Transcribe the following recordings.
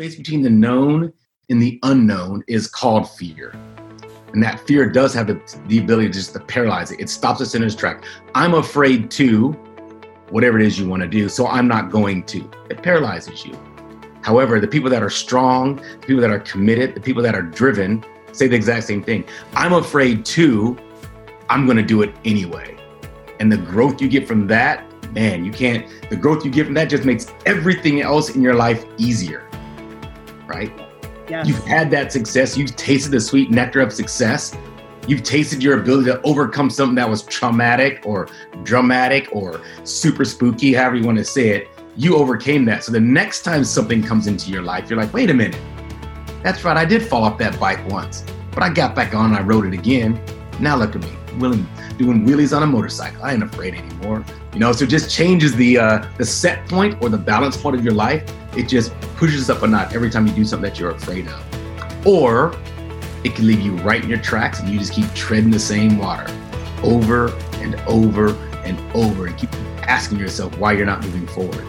space between the known and the unknown is called fear. And that fear does have the, the ability to just to paralyze it. It stops us in its track. I'm afraid to whatever it is you want to do, so I'm not going to. It paralyzes you. However, the people that are strong, the people that are committed, the people that are driven say the exact same thing. I'm afraid to, I'm going to do it anyway. And the growth you get from that, man, you can't, the growth you get from that just makes everything else in your life easier, right? Yes. You've had that success, you've tasted the sweet nectar of success. You've tasted your ability to overcome something that was traumatic or dramatic or super spooky, however you want to say it. You overcame that. So the next time something comes into your life, you're like, wait a minute. That's right, I did fall off that bike once, but I got back on and I rode it again. Now look at me, willing, doing wheelies on a motorcycle. I ain't afraid anymore. You know, so it just changes the uh, the set point or the balance point of your life. It just pushes up a notch every time you do something that you're afraid of. Or it can leave you right in your tracks and you just keep treading the same water over and over and over and keep asking yourself why you're not moving forward.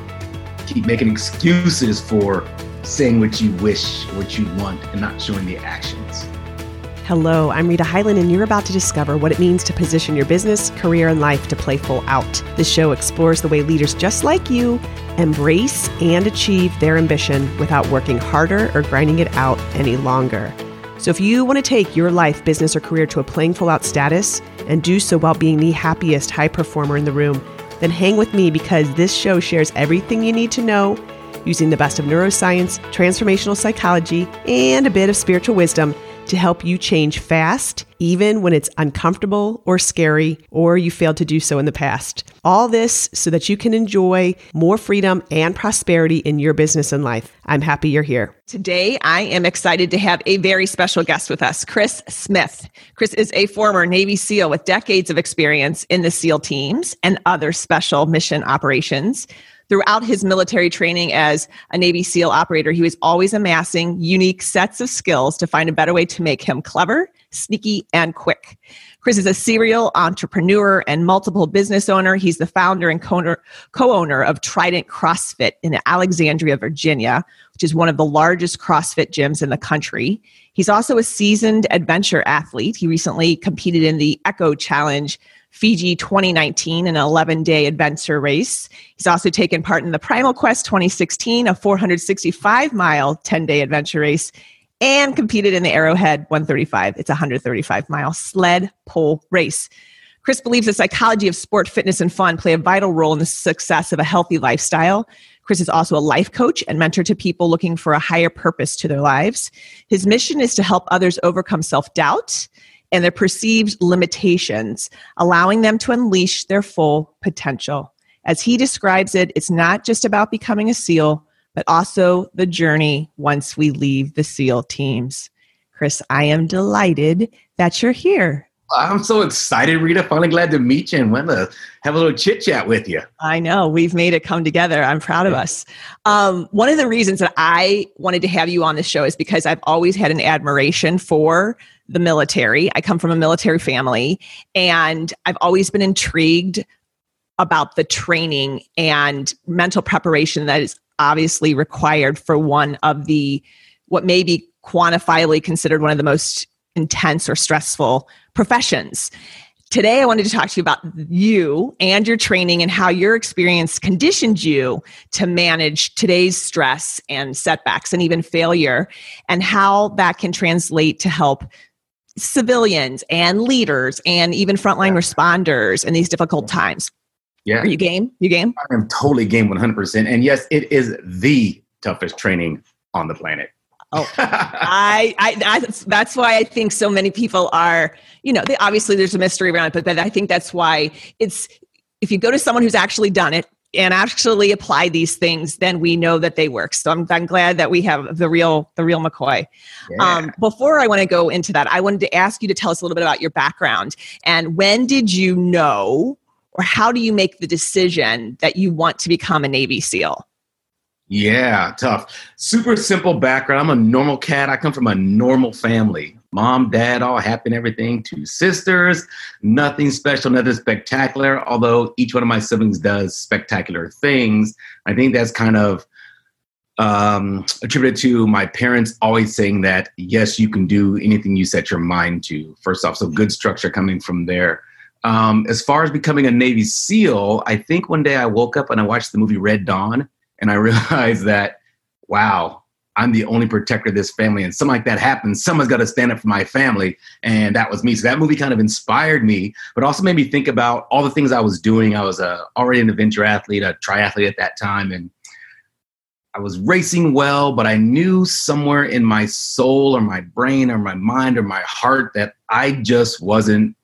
Keep making excuses for saying what you wish, what you want, and not showing the actions. Hello, I'm Rita Hyland, and you're about to discover what it means to position your business, career, and life to play full out. This show explores the way leaders just like you embrace and achieve their ambition without working harder or grinding it out any longer. So, if you want to take your life, business, or career to a playing full out status and do so while being the happiest high performer in the room, then hang with me because this show shares everything you need to know using the best of neuroscience, transformational psychology, and a bit of spiritual wisdom to help you change fast, even when it's uncomfortable or scary, or you failed to do so in the past. All this so that you can enjoy more freedom and prosperity in your business and life. I'm happy you're here. Today, I am excited to have a very special guest with us, Chris Smith. Chris is a former Navy SEAL with decades of experience in the SEAL teams and other special mission operations. Throughout his military training as a Navy SEAL operator, he was always amassing unique sets of skills to find a better way to make him clever, sneaky, and quick. Chris is a serial entrepreneur and multiple business owner. He's the founder and co owner of Trident CrossFit in Alexandria, Virginia, which is one of the largest CrossFit gyms in the country. He's also a seasoned adventure athlete. He recently competed in the Eco-Challenge Fiji 2019, an 11 day adventure race. He's also taken part in the Primal Quest 2016, a 465 mile 10 day adventure race, and competed in the Arrowhead 135. It's a 135 mile sled pull race. Chris believes the psychology of sport, fitness, and fun play a vital role in the success of a healthy lifestyle. Chris is also a life coach and mentor to people looking for a higher purpose to their lives. His mission is to help others overcome self doubt and their perceived limitations, allowing them to unleash their full potential. As he describes it, it's not just about becoming a SEAL, but also the journey once we leave the SEAL teams. Chris, I am delighted that you're here. I'm so excited, Rita. Finally glad to meet you and want to have a little chit chat with you. I know. We've made it come together. I'm proud of us. Um, one of the reasons that I wanted to have you on the show is because I've always had an admiration for the military. I come from a military family, and I've always been intrigued about the training and mental preparation that is obviously required for one of the what may be quantifiably considered one of the most intense or stressful professions. Today, I wanted to talk to you about you and your training and how your experience conditioned you to manage today's stress and setbacks and even failure, and how that can translate to help civilians and leaders and even frontline responders in these difficult times. Yeah. Are you game? You game? I am totally game 100%. And yes, it is the toughest training on the planet. Oh, I, I, I, that's why I think so many people are, you know, they, obviously there's a mystery around it, but, but I think that's why it's, if you go to someone who's actually done it and actually apply these things, then we know that they work. So I'm, I'm glad that we have the real, the real McCoy. Yeah. Um, before I want to go into that, I wanted to ask you to tell us a little bit about your background and when did you know, or how do you make the decision that you want to become a Navy SEAL? Yeah, tough. Super simple background. I'm a normal cat. I come from a normal family. Mom, dad, all happy and everything. Two sisters, nothing special, nothing spectacular, although each one of my siblings does spectacular things. I think that's kind of um, attributed to my parents always saying that yes, you can do anything you set your mind to. First off, so good structure coming from there. Um, as far as becoming a Navy SEAL, I think one day I woke up and I watched the movie Red Dawn, and I realized that wow, I'm the only protector of this family, and something like that happens, someone's got to stand up for my family, and that was me. So that movie kind of inspired me, but also made me think about all the things I was doing. I was uh, already an adventure athlete, a triathlete at that time, and I was racing well, but I knew somewhere in my soul or my brain or my mind or my heart that I just wasn't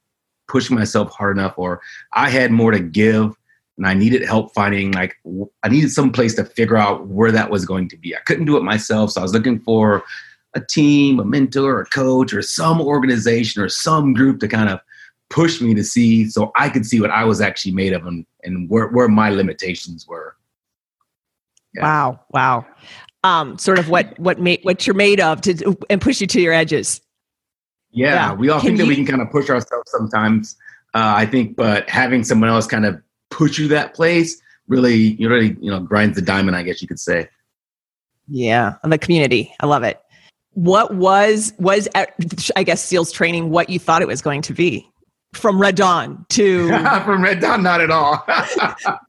pushing myself hard enough or I had more to give and I needed help finding like I needed some place to figure out where that was going to be. I couldn't do it myself, so I was looking for a team, a mentor, a coach or some organization or some group to kind of push me to see so I could see what I was actually made of and, and where, where my limitations were. Yeah. Wow, wow. Um, sort of what what made what you're made of to and push you to your edges. Yeah, yeah. we all can think you, that we can kind of push ourselves sometimes. Uh, I think, but having someone else kind of push you that place really, you really, you know, grinds the diamond. I guess you could say. Yeah, and the community, I love it. What was was at, I guess SEALs training what you thought it was going to be? From Red Dawn to from Red Dawn, not at all.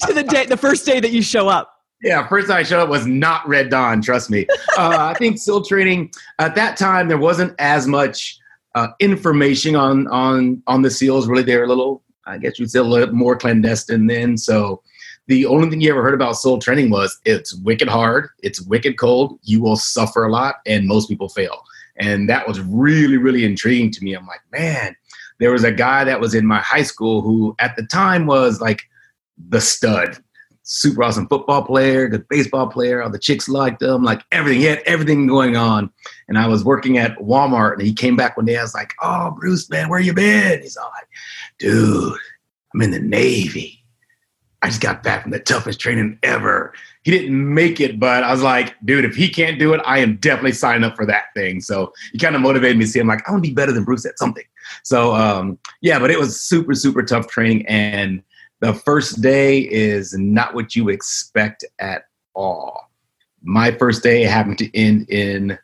to the day, the first day that you show up. Yeah, first time I showed up was not Red Dawn. Trust me. Uh, I think SEAL training at that time there wasn't as much uh, information on on on the SEALs. Really, they were a little, I guess you'd say, a little more clandestine then. So the only thing you ever heard about soul training was it's wicked hard, it's wicked cold, you will suffer a lot, and most people fail. And that was really, really intriguing to me. I'm like, man, there was a guy that was in my high school who at the time was like the stud super awesome football player, good baseball player. All the chicks liked him, like everything. He had everything going on. And I was working at Walmart, and he came back one day. I was like, "Oh, Bruce, man, where you been?" He's all like, "Dude, I'm in the Navy. I just got back from the toughest training ever." He didn't make it, but I was like, "Dude, if he can't do it, I am definitely signing up for that thing." So he kind of motivated me to see. I'm like, "I want to be better than Bruce at something." So um, yeah, but it was super, super tough training and the first day is not what you expect at all. My first day happened to end in,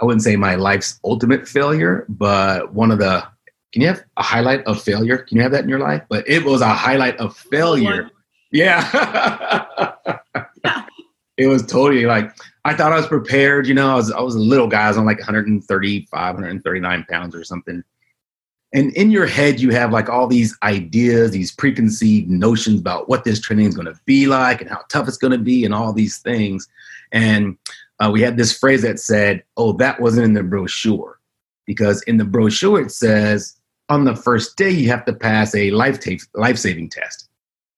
I wouldn't say my life's ultimate failure, but one of the, can you have a highlight of failure? Can you have that in your life? But it was a highlight of failure. Yeah. yeah. It was totally like, I thought I was prepared. You know, I was, I was a little guy. I was on like 135, 139 pounds or something and in your head you have like all these ideas these preconceived notions about what this training is going to be like and how tough it's going to be and all these things and uh, we had this phrase that said oh that wasn't in the brochure because in the brochure it says on the first day you have to pass a life life-saving test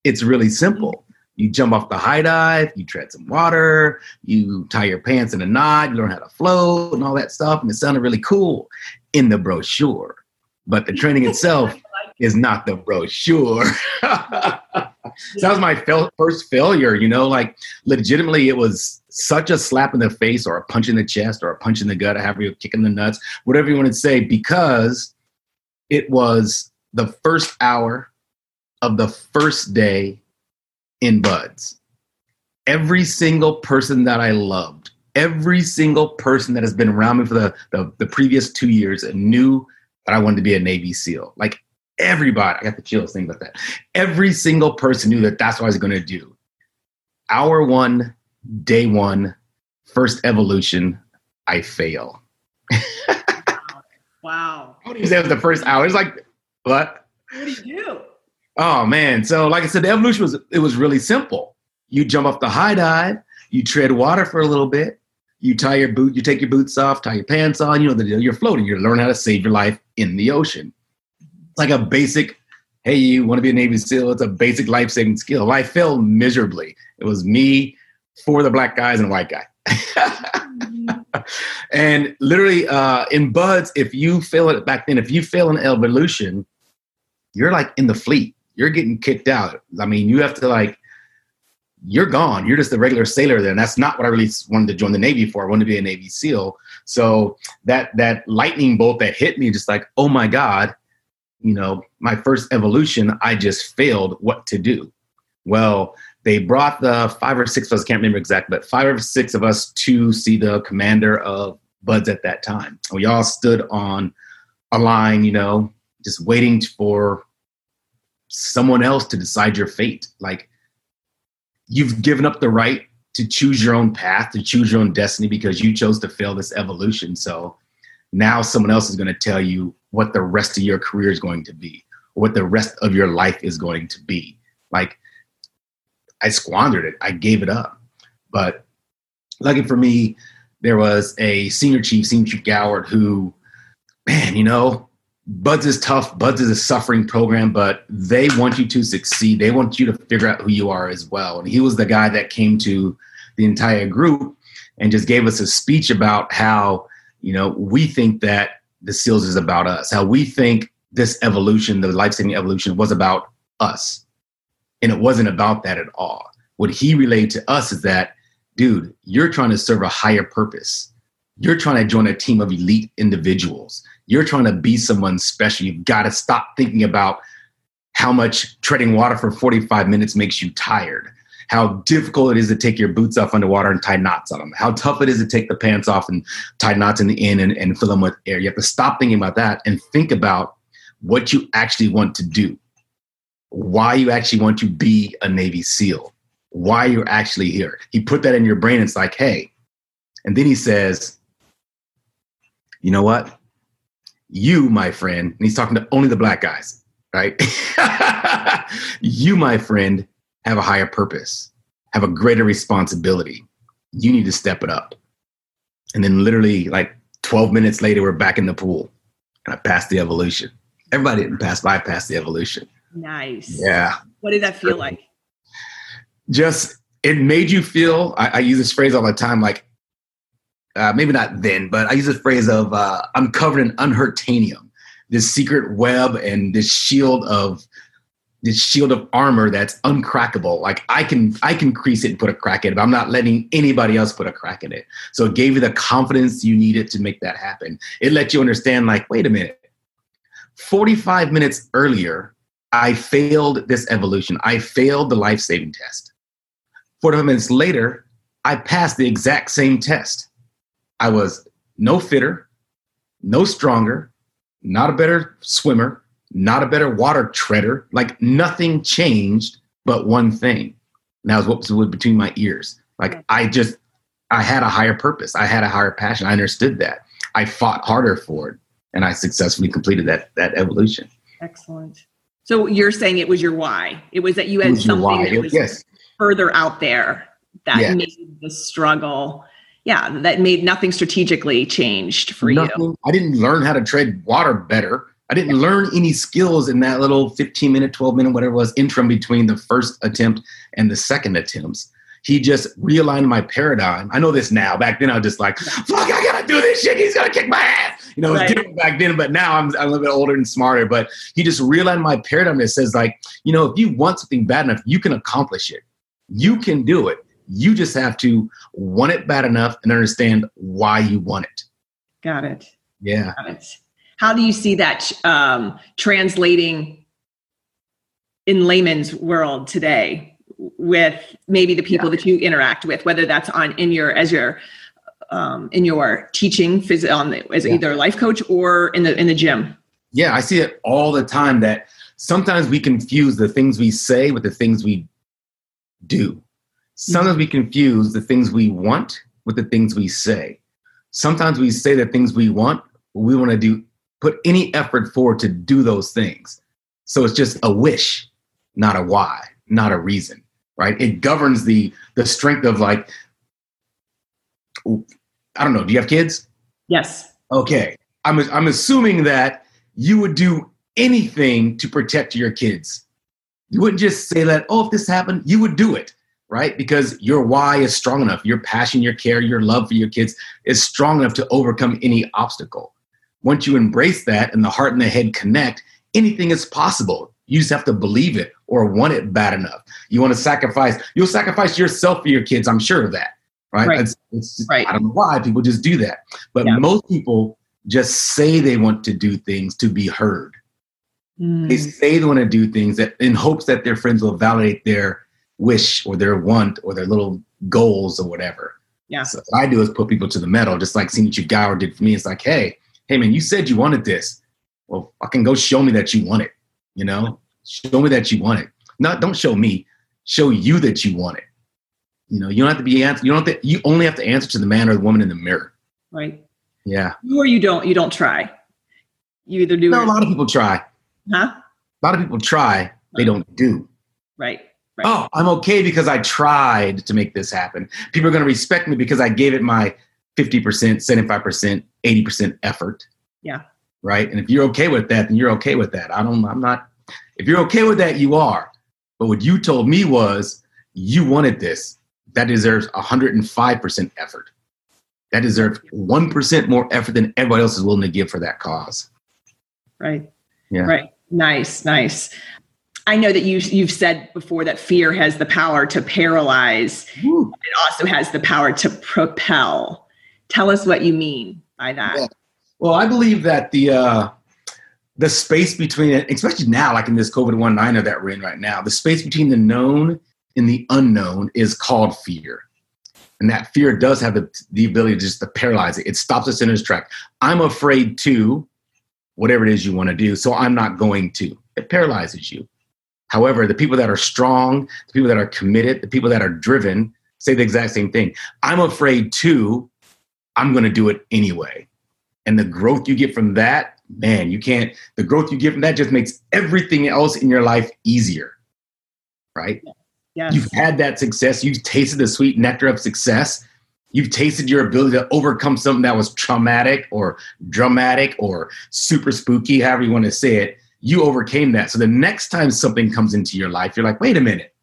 it's really simple you jump off the high dive, you tread some water, you tie your pants in a knot, you learn how to float and all that stuff. And it sounded really cool in the brochure but the training itself is not the brochure. so that was my fel- first failure, you know, like legitimately it was such a slap in the face or a punch in the chest or a punch in the gut, or however you kick in the nuts, whatever you want to say, because it was the first hour of the first day in BUD/S. Every single person that I loved, every single person that has been around me for the, the, the previous two years knew that I wanted to be a Navy SEAL. Like everybody, I got the chills thinking about that. Every single person knew that that's what I was going to do. Hour one, day one, first evolution, I fail. wow. How do you say it was the first hour? It's like, what? What do you do? Oh man. So like I said, the evolution was it was really simple. You jump off the high dive, you tread water for a little bit, you tie your boot, you take your boots off, tie your pants on, you know the deal. You're floating. You learn how to save your life in the ocean. It's like a basic, hey, you want to be a Navy SEAL? It's a basic life saving skill. I failed miserably. It was me, four of the black guys, and a white guy. and literally uh, in BUD/S, if you fail it back then, if you fail an evolution, you're like in the fleet. You're getting kicked out. I mean, you have to like you're gone. You're just a regular sailor then. That's not what I really wanted to join the Navy for. I wanted to be a Navy SEAL. So that that lightning bolt that hit me, just like, oh my God, you know, my first evolution, I just failed what to do. Well, they brought the five or six of us, I can't remember exact, but five or six of us to see the commander of BUD/S at that time. We all stood on a line, you know, just waiting for someone else to decide your fate. Like you've given up the right to choose your own path, to choose your own destiny because you chose to fail this evolution. So now someone else is going to tell you what the rest of your career is going to be, what the rest of your life is going to be. Like I squandered it. I gave it up. But lucky for me, there was a senior chief, Senior Chief Goward, who, man, you know, BUD/S is tough. BUD/S is a suffering program, but they want you to succeed. They want you to figure out who you are as well. And he was the guy that came to the entire group and just gave us a speech about how, you know, we think that the SEALs is about us, how we think this evolution, the life saving evolution, was about us. And it wasn't about that at all. What he relayed to us is that, dude, you're trying to serve a higher purpose. You're trying to join a team of elite individuals. You're trying to be someone special. You've got to stop thinking about how much treading water for 45 minutes makes you tired, how difficult it is to take your boots off underwater and tie knots on them, how tough it is to take the pants off and tie knots in the end and, and fill them with air. You have to stop thinking about that and think about what you actually want to do why you actually want to be a Navy SEAL, why you're actually here. He put that in your brain. It's like, hey, and then he says, you know what? You, my friend, and he's talking to only the black guys, right? you, my friend, have a higher purpose, have a greater responsibility. You need to step it up. And then, literally, like 12 minutes later, we're back in the pool and I passed the evolution. Everybody didn't pass, but I passed the evolution. Nice. Yeah. What did that feel like? Just it made you feel. I, I use this phrase all the time, like uh, maybe not then, but I use this phrase of uh, I'm covered in unhurtanium, this secret web and this shield of this shield of armor that's uncrackable. Like I can I can crease it and put a crack in it, but I'm not letting anybody else put a crack in it. So it gave you the confidence you needed to make that happen. It let you understand, like, wait a minute. 45 minutes earlier, I failed this evolution. I failed the life saving test. 45 minutes later, I passed the exact same test. I was no fitter, no stronger, not a better swimmer, not a better water treader. Like nothing changed but one thing. And that was what was between my ears. Like I just, I had a higher purpose. I had a higher passion. I understood that. I fought harder for it, and I successfully completed that that evolution. Excellent. So you're saying it was your why. It was that you had something that was yes. further out there that yes. made the struggle. Yeah, that made nothing strategically changed for nothing. you. I didn't learn how to tread water better. I didn't learn any skills in that little 15 minute, 12 minute, whatever it was, interim between the first attempt and the second attempts. He just realigned my paradigm. I know this now. Back then, I was just like, fuck, I gotta do this shit. He's gonna kick my ass. You know, it was right. different back then, but now I'm, I'm a little bit older and smarter. But he just realigned my paradigm that says, like, you know, if you want something bad enough, you can accomplish it. You can do it. You just have to want it bad enough and understand why you want it. Got it. Yeah. Got it. How do you see that um, translating in layman's world today with maybe the people yeah. that you interact with, whether that's on in your as your um, in your teaching phys- on the, as yeah. either a life coach or in the in the gym? Yeah, I see it all the time that sometimes we confuse the things we say with the things we do. Sometimes mm-hmm. we confuse the things we want with the things we say. Sometimes we say the things we want, but we want to do put any effort forward to do those things. So it's just a wish, not a why, not a reason, right? It governs the the strength of like I don't know. Do you have kids? Yes. Okay. I'm I'm assuming that you would do anything to protect your kids. You wouldn't just say that, oh, if this happened, you would do it, right? Because your why is strong enough. Your passion, your care, your love for your kids is strong enough to overcome any obstacle. Once you embrace that and the heart and the head connect, anything is possible. You just have to believe it or want it bad enough. You want to sacrifice, you'll sacrifice yourself for your kids. I'm sure of that right? right. It's, it's just, right. I don't know why people just do that, but yeah. most people just say they want to do things to be heard. Mm. They say they want to do things that in hopes that their friends will validate their wish or their want or their little goals or whatever. Yeah. So what I do is put people to the metal, just like seeing what you Gower did for me. It's like, hey, hey man, you said you wanted this. Well, fucking go show me that you want it. You know, show me that you want it. Not don't show me, show you that you want it. You know, you don't have to be answer. You don't have to. You only have to answer to the man or the woman in the mirror. Right. Yeah. Or you don't. You don't try. You either do. No, a lot of people try. huh? A lot of people try. They don't do. Right. Right. Oh, I'm okay because I tried to make this happen. People are going to respect me because I gave it my 50%, 75%, 80% effort. Yeah. Right. And if you're okay with that, then you're okay with that. I don't, I'm not, if you're okay with that, you are. But what you told me was you wanted this. That deserves 105% effort. That deserves 1% more effort than everybody else is willing to give for that cause. Right. Yeah. Right. Nice. Nice. I know that you you've said before that fear has the power to paralyze. Woo. It also has the power to propel. Tell us what you mean by that. Yeah. Well, I believe that the uh, the space between it, especially now, like in this COVID one niner that we're in right now, the space between the known and the unknown is called fear, and that fear does have the, the ability to just to paralyze it. It stops us in its track. I'm afraid to whatever it is you want to do, so I'm not going to. It paralyzes you. However, the people that are strong, the people that are committed, the people that are driven say the exact same thing. I'm afraid to, I'm going to do it anyway. And the growth you get from that, man, you can't, the growth you get from that just makes everything else in your life easier. Right? Yes. You've had that success. You've tasted the sweet nectar of success. You've tasted your ability to overcome something that was traumatic or dramatic or super spooky, however you want to say it you overcame that. So the next time something comes into your life, you're like, wait a minute.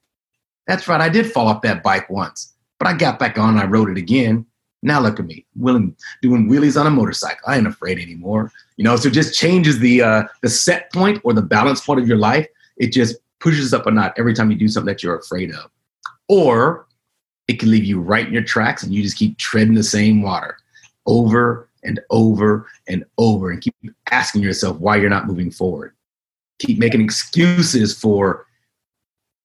That's right. I did fall off that bike once, but I got back on and I rode it again. Now look at me, willing doing wheelies on a motorcycle. I ain't afraid anymore. You know, so it just changes the uh, the set point or the balance point of your life. It just pushes up a knot every time you do something that you're afraid of. Or it can leave you right in your tracks and you just keep treading the same water over and over and over and keep asking yourself why you're not moving forward keep making excuses for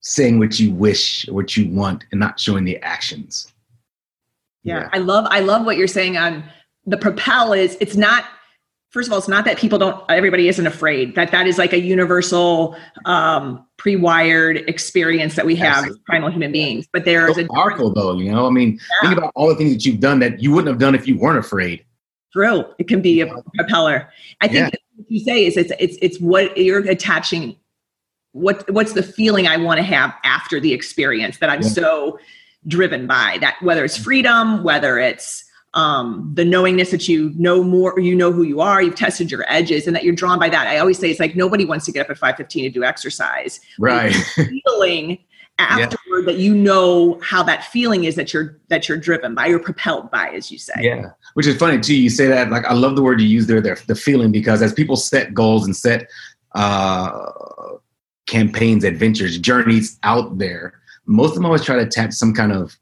saying what you wish, what you want, and not showing the actions. Yeah, yeah, I love I love what you're saying on the propel is it's not first of all it's not that people don't everybody isn't afraid. That that is like a universal um pre-wired experience that we have Absolutely. as primal human beings but there's so a powerful though you know? I mean yeah. think about all the things that you've done that you wouldn't have done if you weren't afraid. True. It can be a propeller. I think yeah. you say is it's it's it's what you're attaching what what's the feeling I want to have after the experience that I'm yeah. so driven by that whether it's freedom whether it's um, the knowingness that you know more you know who you are you've tested your edges and that you're drawn by that. I always say it's like nobody wants to get up at 5.15 to do exercise. Right. feeling afterward yeah. that you know how that feeling is that you're that you're driven by you're propelled by as you say. Yeah. Which is funny too you say that like i love the word you use there, there the feeling because as people set goals and set uh campaigns adventures journeys out there most of them always try to attach some kind of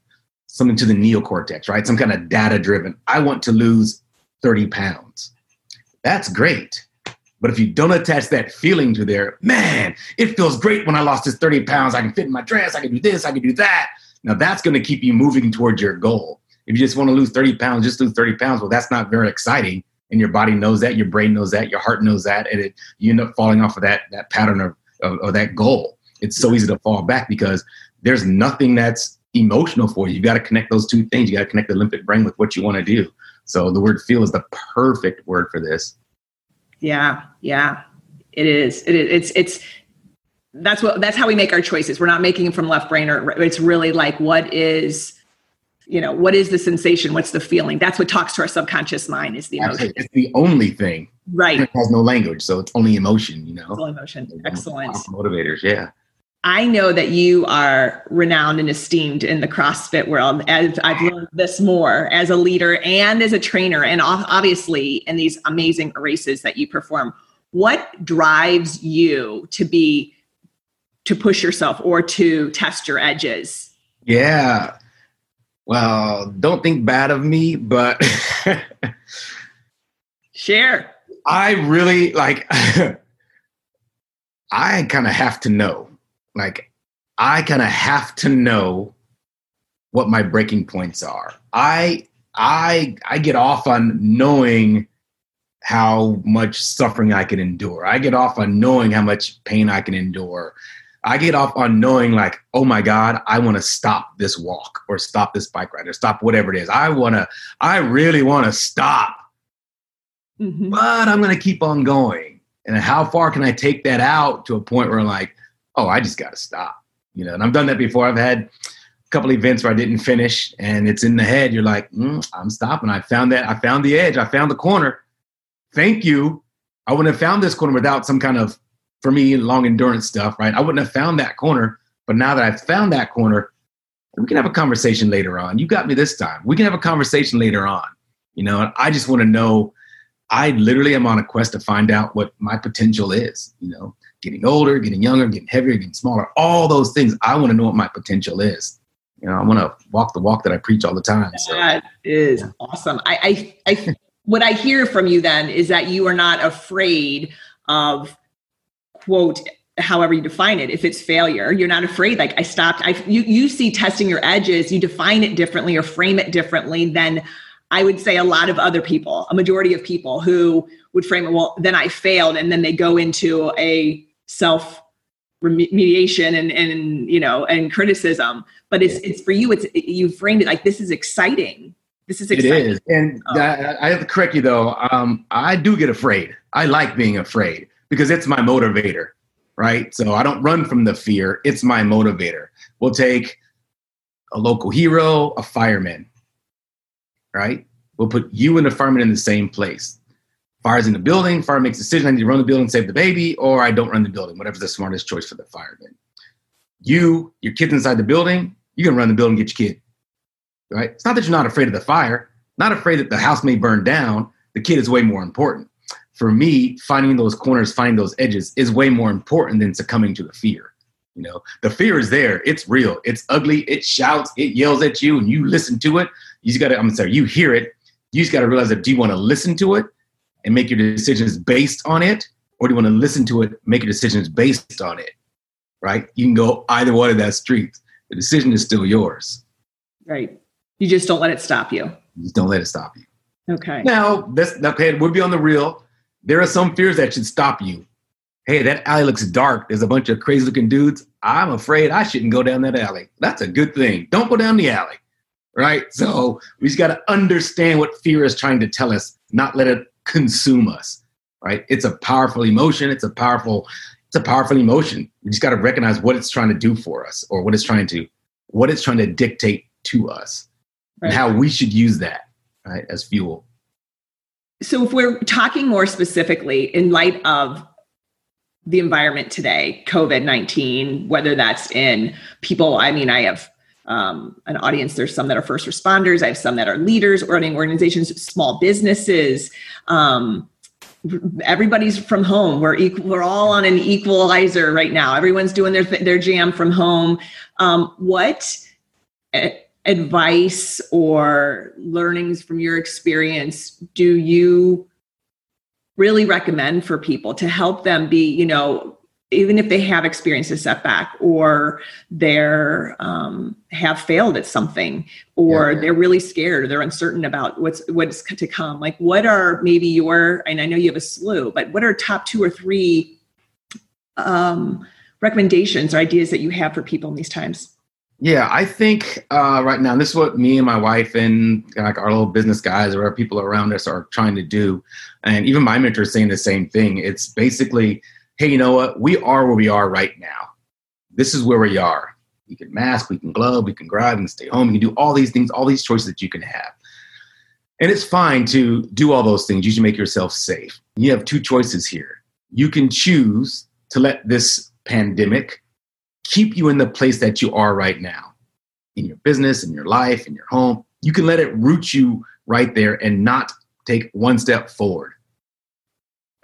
something to the neocortex right some kind of data driven i want to lose 30 pounds that's great but if you don't attach that feeling to there, man, it feels great when I lost this 30 pounds. I can fit in my dress. I can do this. I can do that. Now that's going to keep you moving towards your goal. If you just want to lose 30 pounds, just lose 30 pounds. Well, that's not very exciting. And your body knows that, your brain knows that, your heart knows that, and it, you end up falling off of that that pattern of, of, of that goal. It's so easy to fall back because there's nothing that's emotional for you. You got to connect those two things. You got to connect the limbic brain with what you want to do. So the word feel is the perfect word for this. Yeah, yeah, it is. It is. It's it's that's what that's how we make our choices. We're not making them from left brain or it's really like what is you know what is the sensation what's the feeling that's what talks to our subconscious mind is the emotion Absolutely. it's the only thing right it has no language so it's only emotion you know it's all emotion excellent motivators yeah I know that you are renowned and esteemed in the CrossFit world as I've learned this more as a leader and as a trainer, and obviously in these amazing races that you perform. What drives you to be to push yourself or to test your edges? Yeah. Well, don't think bad of me, but share. I really like I kind of have to know like I kind of have to know what my breaking points are. I I I get off on knowing how much suffering I can endure. I get off on knowing how much pain I can endure. I get off on knowing like, oh my God, I want to stop this walk or stop this bike ride or stop whatever it is. I want to, I really want to stop, mm-hmm. but I'm going to keep on going. And how far can I take that out to a point where I'm like, oh, I just got to stop, you know? And I've done that before. I've had a couple events where I didn't finish and it's in the head. You're like, mm, I'm stopping. I found that. I found the edge. I found the corner. Thank you. I wouldn't have found this corner without some kind of for me long endurance stuff, right? I wouldn't have found that corner, but now that I've found that corner, we can have a conversation later on. You got me this time. We can have a conversation later on. You know, I just want to know. I literally am on a quest to find out what my potential is. You know, getting older, getting younger, getting heavier, getting smaller, all those things. I want to know what my potential is. You know, I want to walk the walk that I preach all the time. So. That is yeah. awesome. I, I, I, what I hear from you then is that you are not afraid of quote however you define it if it's failure you're not afraid like i stopped i you, you see testing your edges you define it differently or frame it differently than i would say a lot of other people a majority of people who would frame it well then i failed and then they go into a self remediation and and you know and criticism but it's it's for you it's you framed it like this is exciting this is exciting. It is, and oh. I have to correct you though. Um, I do get afraid. I like being afraid because it's my motivator, right? So I don't run from the fear, it's my motivator. We'll take a local hero, a fireman, right? We'll put you and the fireman in the same place. Fire's in the building, fire makes a decision, I need to run the building, save the baby, or I don't run the building, whatever's the smartest choice for the fireman. You, your kid's inside the building, you can run the building, get your kid, right? It's not that you're not afraid of the fire, not afraid that the house may burn down. The kid is way more important for me, finding those corners, finding those edges is way more important than succumbing to the fear. You know, the fear is there. It's real. It's ugly. It shouts. It yells at you, and you listen to it. You just got to. I'm sorry. You hear it. You just got to realize that do you want to listen to it and make your decisions based on it, or do you want to listen to it, make your decisions based on it? Right? You can go either one of that street. The decision is still yours. Right. You just don't let it stop you. You just don't let it stop you. Okay. Now, this okay, we'll be on the real there are some fears that should stop you. Hey, that alley looks dark. There's a bunch of crazy looking dudes. I'm afraid I shouldn't go down that alley. That's a good thing. Don't go down the alley. Right? So we just got to understand what fear is trying to tell us, not let it consume us. Right? It's a powerful emotion. It's a powerful, it's a powerful emotion. We just got to recognize what it's trying to do for us or what it's trying to, what it's trying to dictate to us right. and how we should use that right, as fuel. So, if we're talking more specifically in light of the environment today, COVID 19, whether that's in people, I mean, I have um, an audience, there's some that are first responders, I have some that are leaders, running organizations, small businesses. Um, everybody's from home. We're equal, we're all on an equalizer right now. Everyone's doing their their jam from home. Um, what eh, advice or learnings from your experience do you really recommend for people to help them be you know even if they have experienced a setback or they're um, have failed at something or yeah. they're really scared or they're uncertain about what's what's to come like what are maybe your and i know you have a slew but what are top two or three um, recommendations or ideas that you have for people in these times yeah, I think uh, right now this is what me and my wife and like our little business guys or our people around us are trying to do, and even my mentor is saying the same thing. It's basically, hey, you know what? We are where we are right now. This is where we are. We can mask, we can glove, we can grind, we can stay home, we can do all these things, all these choices that you can have. And it's fine to do all those things. You should make yourself safe. You have two choices here. You can choose to let this pandemic keep you in the place that you are right now in your business, in your life, in your home. You can let it root you right there and not take one step forward.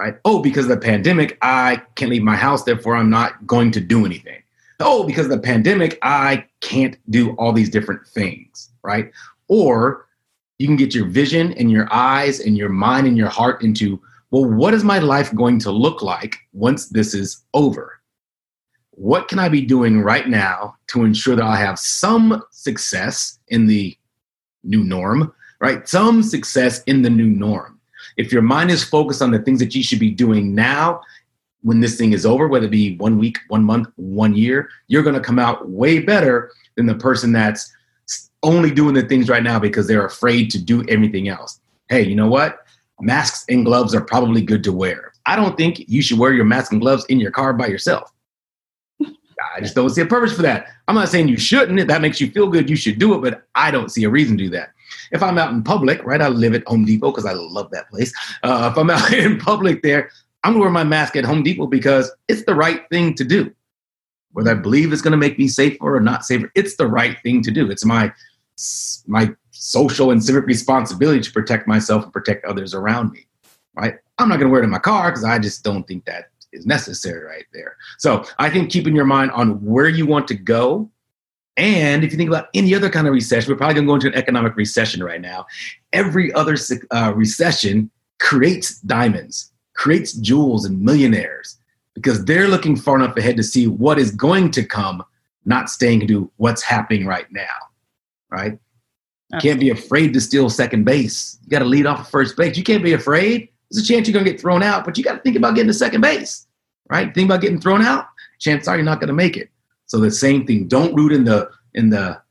Right? Oh, because of the pandemic, I can't leave my house, therefore I'm not going to do anything. Oh, because of the pandemic, I can't do all these different things, right? Or you can get your vision and your eyes and your mind and your heart into, well, what is my life going to look like once this is over? what can I be doing right now to ensure that I have some success in the new norm, right? Some success in the new norm. If your mind is focused on the things that you should be doing now, when this thing is over, whether it be one week, one month, one year, you're going to come out way better than the person that's only doing the things right now because they're afraid to do everything else. Hey, you know what? Masks and gloves are probably good to wear. I don't think you should wear your mask and gloves in your car by yourself. I just don't see a purpose for that. I'm not saying you shouldn't. If that makes you feel good, you should do it, but I don't see a reason to do that. If I'm out in public, right, I live at Home Depot because I love that place. Uh, if I'm out in public there, I'm gonna wear my mask at Home Depot because it's the right thing to do. Whether I believe it's gonna make me safer or not safer, it's the right thing to do. It's my my social and civic responsibility to protect myself and protect others around me. Right? I'm not gonna wear it in my car because I just don't think that is necessary right there. So I think keeping your mind on where you want to go. And if you think about any other kind of recession, we're probably going to go into an economic recession right now. Every other uh, recession creates diamonds, creates jewels and millionaires because they're looking far enough ahead to see what is going to come, not staying to what's happening right now. Right? You can't be afraid to steal second base. You got to lead off of first base. You can't be afraid there's a chance you're going to get thrown out, but you got to think about getting to second base, right? Think about getting thrown out. Chances are you're not going to make it. So the same thing. Don't root in the in the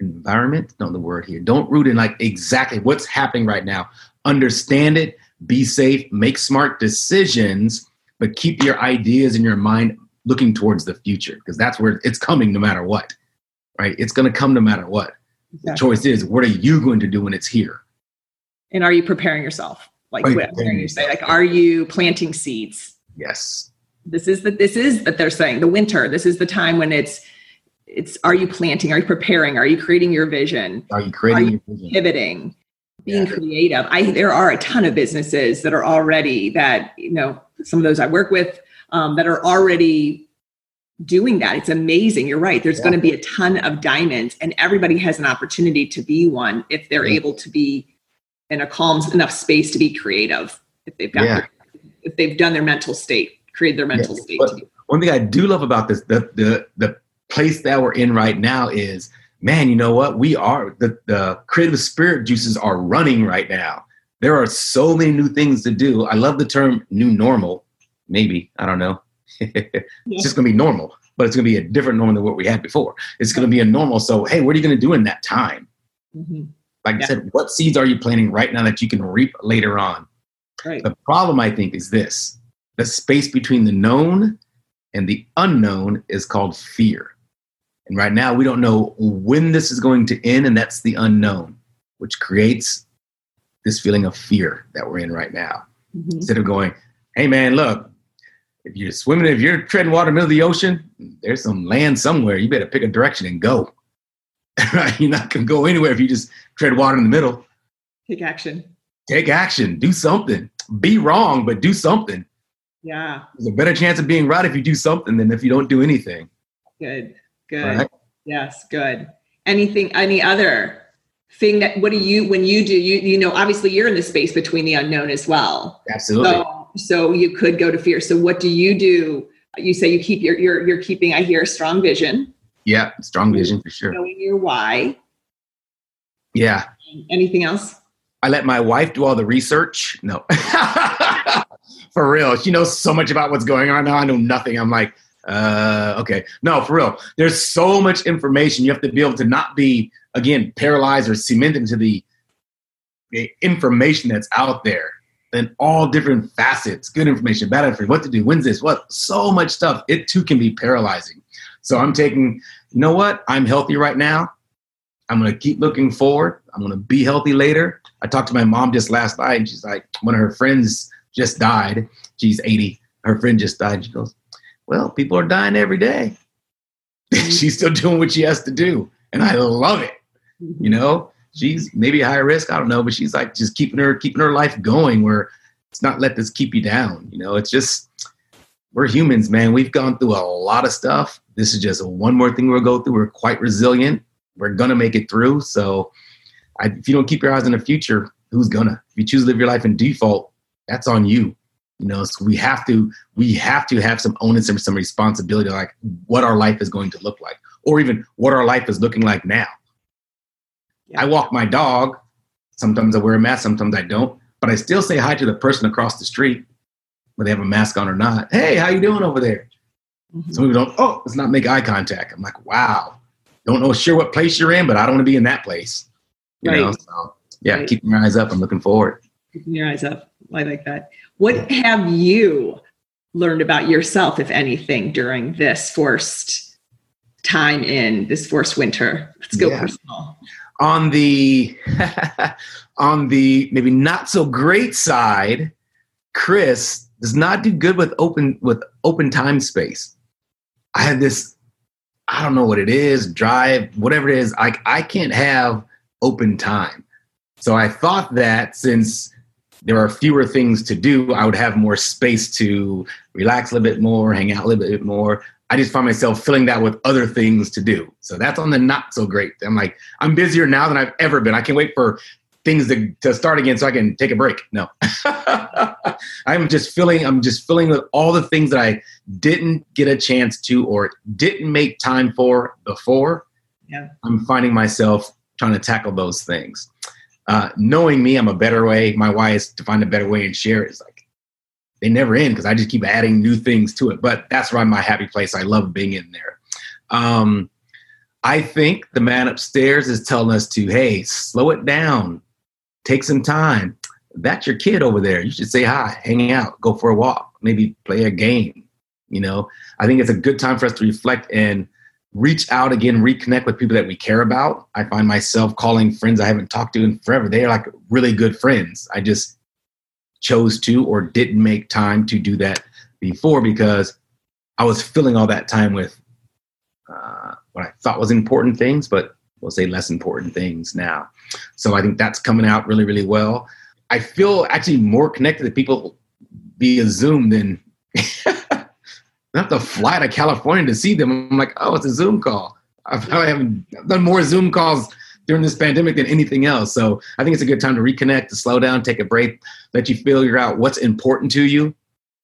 environment. No, the word here. Don't root in like exactly what's happening right now. Understand it. Be safe. Make smart decisions, but keep your ideas in your mind looking towards the future because that's where it's coming no matter what. Right? It's going to come no matter what. Exactly. The choice is what are you going to do when it's here? and are you preparing yourself like with you say like are you planting seeds yes this is that this is that they're saying the winter this is the time when it's it's are you planting? Are you preparing? Are you creating your vision? Are you creating are you pivoting? Being yeah. creative. I there are a ton of businesses that are already that you know some of those i work with um, that are already doing that. It's amazing. You're right. There's yeah. going to be a ton of diamonds and everybody has an opportunity to be one if they're yeah. able to be in a calm enough space to be creative if they've got their, if they've done their mental state create their mental yeah. state one thing i do love about this the, the the place that we're in right now is man you know what we are the, the creative spirit juices are running right now there are so many new things to do i love the term new normal maybe i don't know it's yeah. just going to be normal but it's going to be a different normal than what we had before it's going to be a normal so hey what are you going to do in that time mm-hmm. Like yeah. I said, what seeds are you planting right now that you can reap later on? Right. The problem, I think, is this the space between the known and the unknown is called fear. And right now, we don't know when this is going to end, and that's the unknown, which creates this feeling of fear that we're in right now. Mm-hmm. Instead of going, hey, man, look, if you're swimming, if you're treading water in the middle of the ocean, there's some land somewhere. You better pick a direction and go. right? You're not going to go anywhere if you just tread water in the middle. Take action. Take action. Do something. Be wrong, but do something. Yeah. There's a better chance of being right if you do something than if you don't do anything. Good. Good. Right? Yes. Good. Anything, any other thing that, what do you, when you do, you, you know, obviously you're in the space between the unknown as well. Absolutely. So, so you could go to fear. So what do you do? You say you keep your, you're, you're keeping, I hear, a strong vision. Yeah, strong vision for sure. Knowing your why. Yeah. Anything else? I let my wife do all the research. No. for real. She knows so much about what's going on now. I know nothing. I'm like, uh, okay. No, for real. There's so much information. You have to be able to not be, again, paralyzed or cemented into the, the information that's out there and all different facets, good information, bad information, what to do, when's this, what, so much stuff. It too can be paralyzing. So I'm taking, you know what? I'm healthy right now. I'm going to keep looking forward. I'm going to be healthy later. I talked to my mom just last night, and she's like, one of her friends just died. She's 80. Her friend just died. She goes, Well, people are dying every day. Mm-hmm. she's still doing what she has to do. And I love it. Mm-hmm. You know, she's maybe higher risk. I don't know, but she's like just keeping her, keeping her life going where it's not let this keep you down. You know, it's just, we're humans, man. We've gone through a lot of stuff. This is just one more thing we'll go through. We're quite resilient. We're gonna make it through. So, I, if you don't keep your eyes on the future, who's gonna? If you choose to live your life in default, that's on you. You know, so we have to we have to have some onus and some responsibility, like what our life is going to look like, or even what our life is looking like now. Yeah. I walk my dog. Sometimes I wear a mask, sometimes I don't, but I still say hi to the person across the street, whether they have a mask on or not. Hey, how you doing over there? Mm-hmm. Some people don't. Oh, let's not make eye contact. I'm like, wow. Don't know sure what place you're in, but I don't want to be in that place. You right. know, so yeah, right. keeping your eyes up. I'm looking forward. Keeping your eyes up. I like that. What have you learned about yourself, if anything, during this forced time in this forced winter? Let's go yeah. personal. On the on the maybe not so great side, Chris does not do good with open with open time space. I have this, I don't know what it is, drive, whatever it is. Like I can't have open time. So I thought that since there are fewer things to do, I would have more space to relax a little bit more, hang out a little bit more. I just find myself filling that with other things to do. So that's on the not so great. I'm like, I'm busier now than I've ever been. I can't wait for things to, to start again so I can take a break. No. I'm just filling, I'm just filling with all the things that I didn't get a chance to or didn't make time for before. Yeah. I'm finding myself trying to tackle those things. Uh, knowing me, I'm a better way. My why is to find a better way and share it. It's like they never end because I just keep adding new things to it. But that's why my happy place. I love being in there. Um, I think the man upstairs is telling us to, hey, slow it down, take some time. That's your kid over there. You should say hi, hang out, go for a walk, maybe play a game. You know, I think it's a good time for us to reflect and reach out again, reconnect with people that we care about. I find myself calling friends I haven't talked to in forever. They are like really good friends. I just chose to or didn't make time to do that before because I was filling all that time with uh, what I thought was important things, but we'll say less important things now. So I think that's coming out really, really well. I feel actually more connected to people via Zoom than I have to fly to California to see them. I'm like, oh, it's a Zoom call. I probably haven't done more Zoom calls during this pandemic than anything else. So I think it's a good time to reconnect, to slow down, take a break, let you figure out what's important to you,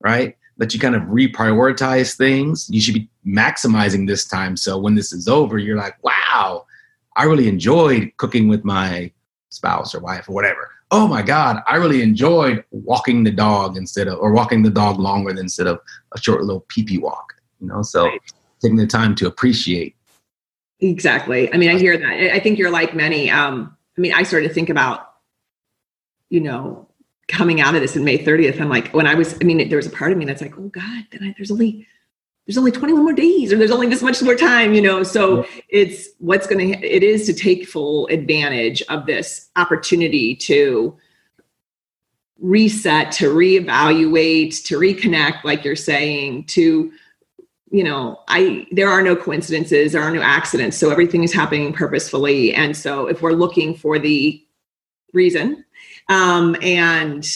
right? Let you kind of reprioritize things. You should be maximizing this time. So when this is over, you're like, wow, I really enjoyed cooking with my spouse or wife or whatever. Oh my God, I really enjoyed walking the dog instead of, or walking the dog longer than instead of a short little pee pee walk, you know? So right. taking the time to appreciate. Exactly. I mean, I hear that. I think you're like many. Um, I mean, I started to think about, you know, coming out of this in May 30th. I'm like, when I was, I mean, there was a part of me that's like, oh God, then I, there's only there's only 21 more days or there's only this much more time you know so yeah. it's what's going to it is to take full advantage of this opportunity to reset to reevaluate to reconnect like you're saying to you know i there are no coincidences there are no accidents so everything is happening purposefully and so if we're looking for the reason um and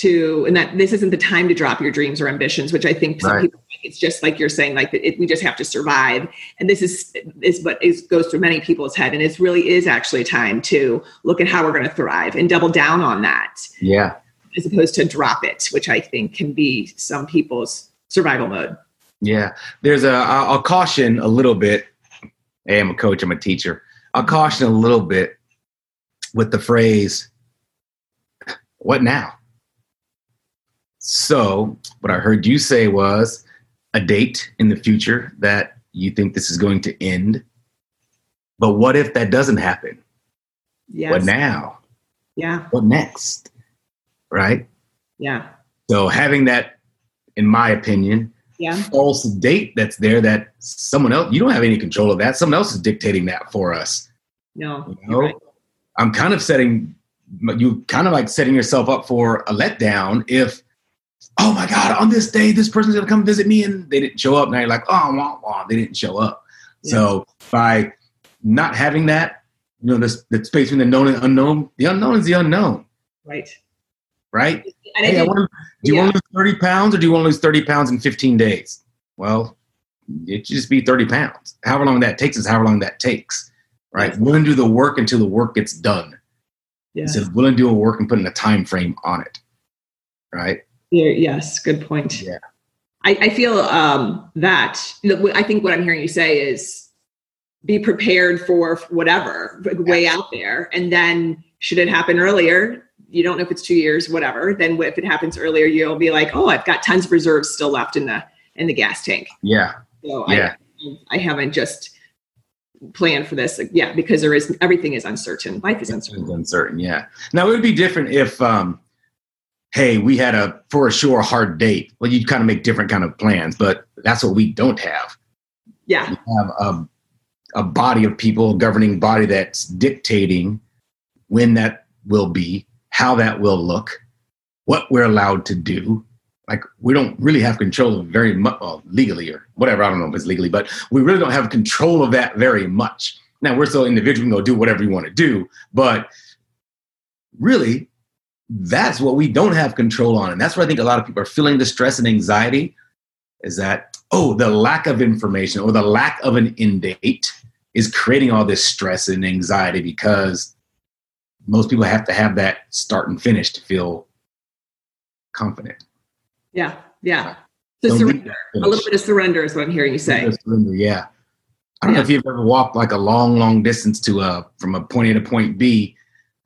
to and that this isn't the time to drop your dreams or ambitions which i think some right. people it's just like you're saying like it, we just have to survive. And this is is what is goes through many people's head. And it really is actually a time to look at how we're going to thrive and double down on that. Yeah. As opposed to drop it which i think can be some people's survival mode. Yeah. There's a i'll caution a little bit. Hey i'm a coach i'm a teacher. I'll caution a little bit with the phrase what now so, what I heard you say was a date in the future that you think this is going to end. But what if that doesn't happen? Yes. What now? Yeah. What next? Right? Yeah. So, having that, in my opinion, yeah. false date that's there that someone else, you don't have any control of that. Someone else is dictating that for us. No. You know? Right. I'm kind of setting, you kind of like setting yourself up for a letdown if oh my God, on this day, this person's gonna come visit me and they didn't show up. Now you're like, oh, wah, wah, they didn't show up. Yeah. So by not having that, you know, this the space between the known and unknown, the unknown is the unknown. Right. Right? Hey, want, do you yeah. want to lose 30 pounds or do you want to lose 30 pounds in 15 days? Well, it should just be 30 pounds. However long that takes is however long that takes. Right? Yes. Willing to do the work until the work gets done. Yes. Instead of willing to do a work and putting a time frame on it. Right? Yeah, yes, good point. Yeah. I, I feel um, that I think what I'm hearing you say is be prepared for whatever way out there, and then should it happen earlier, you don't know if it's two years, whatever. Then if it happens earlier, you'll be like, oh, I've got tons of reserves still left in the in the gas tank. Yeah. So Yeah. I, I haven't just planned for this. Yeah, because there is everything is uncertain. Life is uncertain. It's uncertain. Yeah. Now it would be different if, um, hey, we had a for a sure hard date. Well, you'd kind of make different kind of plans, but that's what we don't have. Yeah, We have a, a body of people, a governing body that's dictating when that will be, how that will look, what we're allowed to do. Like we don't really have control of very much well, legally or whatever. I don't know if it's legally, but we really don't have control of that very much. Now we're still individual, we can go do whatever you want to do, but really, that's what we don't have control on. And that's where I think a lot of people are feeling the stress and anxiety is that, oh, the lack of information or the lack of an end date is creating all this stress and anxiety because most people have to have that start and finish to feel confident. yeah, yeah. Uh, so Don't surrender. A little bit of surrender is what I'm hearing you say. Surrender, Yeah. I don't know if you've ever walked like a long, long distance to a from a point A to point B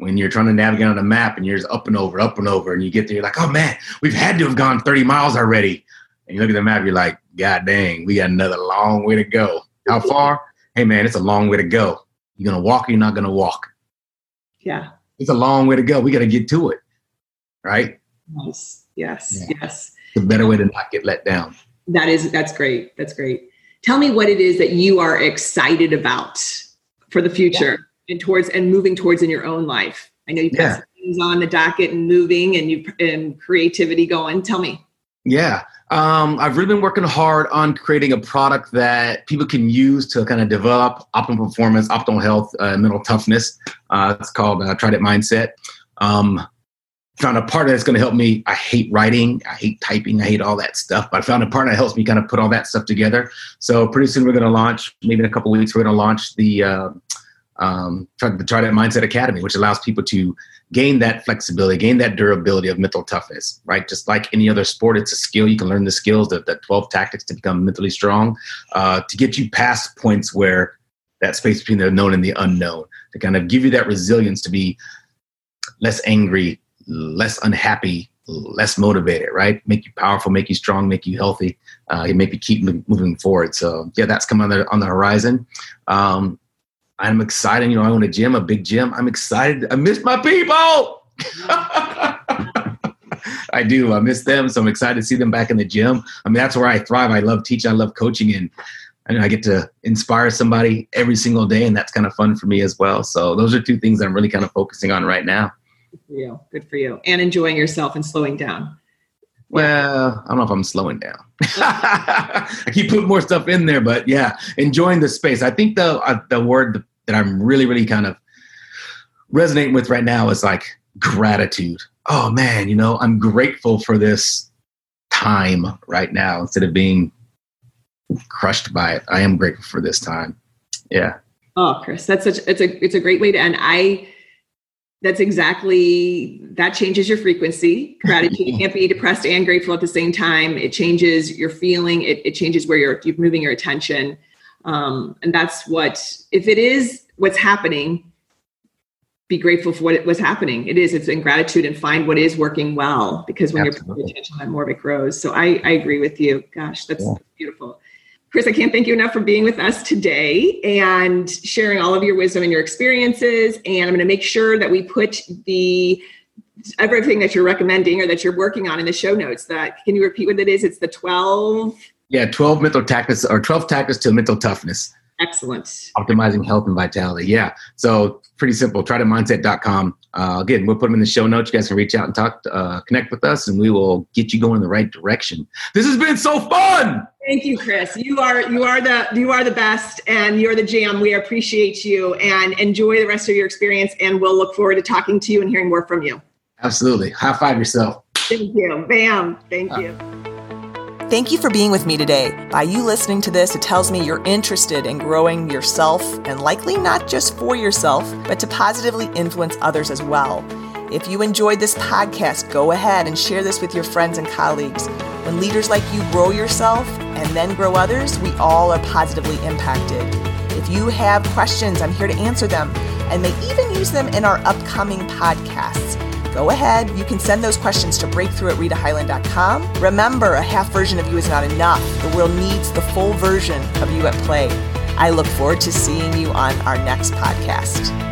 when you're trying to navigate on a map and you're just up and over, up and over, and you get there, you're like, oh man, we've had to have gone 30 miles already. And you look at the map, you're like, God dang, we got another long way to go. How far? hey man, it's a long way to go. You're gonna walk or you're not gonna walk. Yeah. It's a long way to go. We gotta get to it. Right? Yes. Yes. Yeah. Yes. It's a better way to not get let down. That is that's great. That's great. Tell me what it is that you are excited about for the future and towards and moving towards in your own life. I know you've got Yeah. things on the docket and moving and you and creativity going. Tell me. Yeah. Um, I've really been working hard on creating a product that people can use to kind of develop optimal performance, optimal health, uh, mental toughness. Uh, it's called uh, Try That Mindset. Um, found a partner that's going to help me. I hate writing, I hate typing, I hate all that stuff. But I found a partner that helps me kind of put all that stuff together. So pretty soon we're going to launch. Maybe in a couple weeks we're going to launch the uh, um, try, the Try That Mindset Academy, which allows people to gain that flexibility, gain that durability of mental toughness, right? Just like any other sport, it's a skill. You can learn the skills, the, the 12 tactics to become mentally strong, uh, to get you past points where that space between the known and the unknown, to kind of give you that resilience to be less angry, less unhappy, less motivated, right? Make you powerful, make you strong, make you healthy, uh, and make you keep moving forward. So yeah, that's coming on the, on the horizon. Um, I'm excited. You know, I own a gym, a big gym. I'm excited. I miss my people. I do. I miss them. So I'm excited to see them back in the gym. I mean, that's where I thrive. I love teaching. I love coaching. And I know I get to inspire somebody every single day. And that's kind of fun for me as well. So those are two things that I'm really kind of focusing on right now. Good for you. Good for you. And enjoying yourself and slowing down. Well, I don't know if I'm slowing down. I keep putting more stuff in there, but yeah, enjoying the space. I think the uh, the word that I'm really, really kind of resonating with right now is like gratitude. Oh man, you know, I'm grateful for this time right now instead of being crushed by it. I am grateful for this time. Yeah. Oh, Chris, that's such it's a it's a great way to end. I that's exactly that changes your frequency. Gratitude you can't be depressed and grateful at the same time. It changes your feeling. It, it changes where you're you're moving your attention, um, and that's what if it is what's happening. Be grateful for what it was happening. It is. It's in gratitude and find what is working well because when you're Absolutely. paying attention, that more of it grows. So I, I agree with you. Gosh, that's Yeah. beautiful. Chris, I can't thank you enough for being with us today and sharing all of your wisdom and your experiences. And I'm going to make sure that we put the everything that you're recommending or that you're working on in the show notes. That can you repeat what it is? It's the 12. Yeah. 12 mental tactics or 12 tactics to mental toughness. Excellent. optimizing health and vitality. Yeah. So pretty simple. Try to mindset.com. Uh, again, we'll put them in the show notes. You guys can reach out and talk, uh, connect with us, and we will get you going in the right direction. This has been so fun. Thank you, Chris. You are you are the you are the best, and you're the jam. We appreciate you, and enjoy the rest of your experience. And we'll look forward to talking to you and hearing more from you. Absolutely. High five yourself. Thank you. Bam. Thank you. Thank you for being with me today. By you listening to this, it tells me you're interested in growing yourself and likely not just for yourself, but to positively influence others as well. If you enjoyed this podcast, go ahead and share this with your friends and colleagues. When leaders like you grow yourself and then grow others, we all are positively impacted. If you have questions, I'm here to answer them and may even use them in our upcoming podcasts. Go ahead, you can send those questions to breakthrough at ritahyland.com. Remember, a half version of you is not enough. The world needs the full version of you at play. I look forward to seeing you on our next podcast.